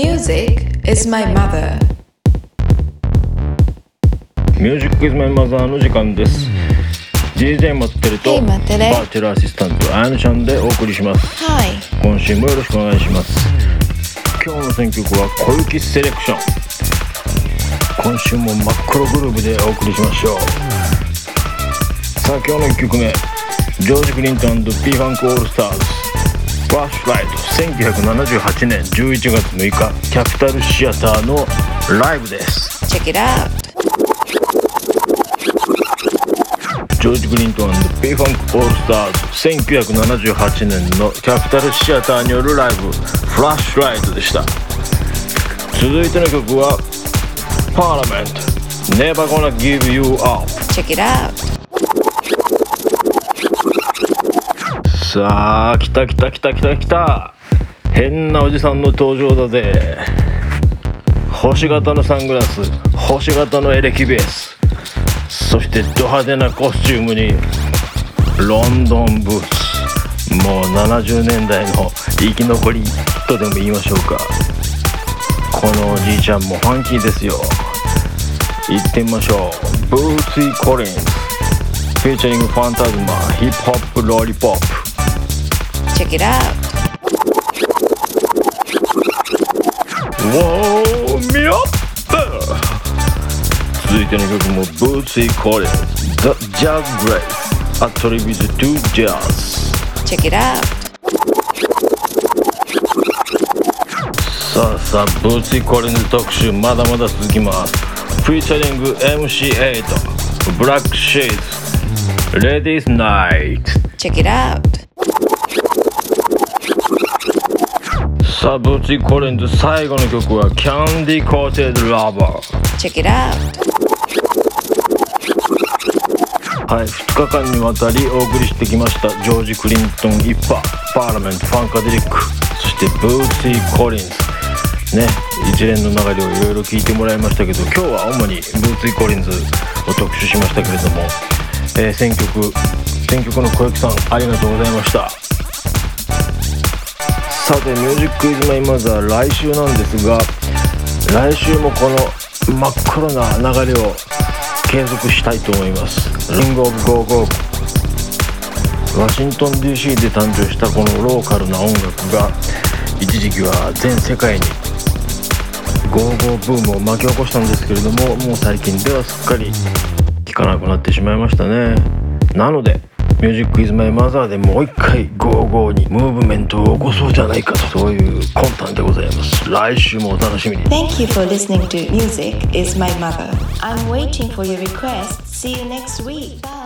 Music is my mother. Music is my mother の時間です。DJ マッテルとバーチャルアシスタントあやねちゃんでお送りします。Hi. 今週もよろしくお願いします。今日の選曲は小雪セレクション。今週も真っ黒グルーブでお送りしましょう。さあ今日の1曲目、ジョージ・クリントン P-Funk All Stars。Flash Light 1978年11月6日キャピタルシアターのライブです。Check it out. ジョージ・クリントン P ファンクオールスターズ1978年のキャピタルシアターによるライブ Flash Light でした。続いての曲はパーラメント Never Gonna Give You Up Check it out. さあ来た来た来た来た来た。変なおじさんの登場だぜ。星型のサングラス星型のエレキベース。そしてド派手なコスチュームにロンドンブーツ。もう70年代の生き残りとでも言いましょうか。このおじいちゃんもファンキーですよ。行ってみましょう。ブーツィ・コリンズフィーチャリングファンタズマヒップホップロリポップ Check it out. Warm me up! 続いての曲も Bootsy Collins The Jazz Grace A Tribute to Jazz Check it out. さあさあ Bootsy Collins 特集まだまだ続きますフィーチャリング MC8 Black Shades Ladies Night Check it out. さあ Bootsy Collins 最後の曲は Candy Coated Lover Check it out. はい、2日間にわたりお送りしてきました。ジョージ・クリントン一派パーラメントファンカデリック。そしてブーシー・コリンズ。ね一連の流れをいろいろ聞いてもらいましたけど今日は主にブーシー・コリンズを特集しましたけれども、えー選曲選曲の小雪さんありがとうございましたさて「ミュージックイズマイマザー来週なんですが来週もこの真っ黒な流れを継続したいと思います。リング・オブ・ゴーゴー。ワシントン DC で誕生したこのローカルな音楽が一時期は全世界にゴーゴーブームを巻き起こしたんですけれどももう最近ではすっかり聴かなくなってしまいましたね。なので「Music is my mother でもう一回ゴーゴーにムーブメントを起こそうじゃないかとそういう魂胆でございます来週もお楽しみに Thank you for listening to Music is my mother. I'm waiting for your request. See you next week. Bye.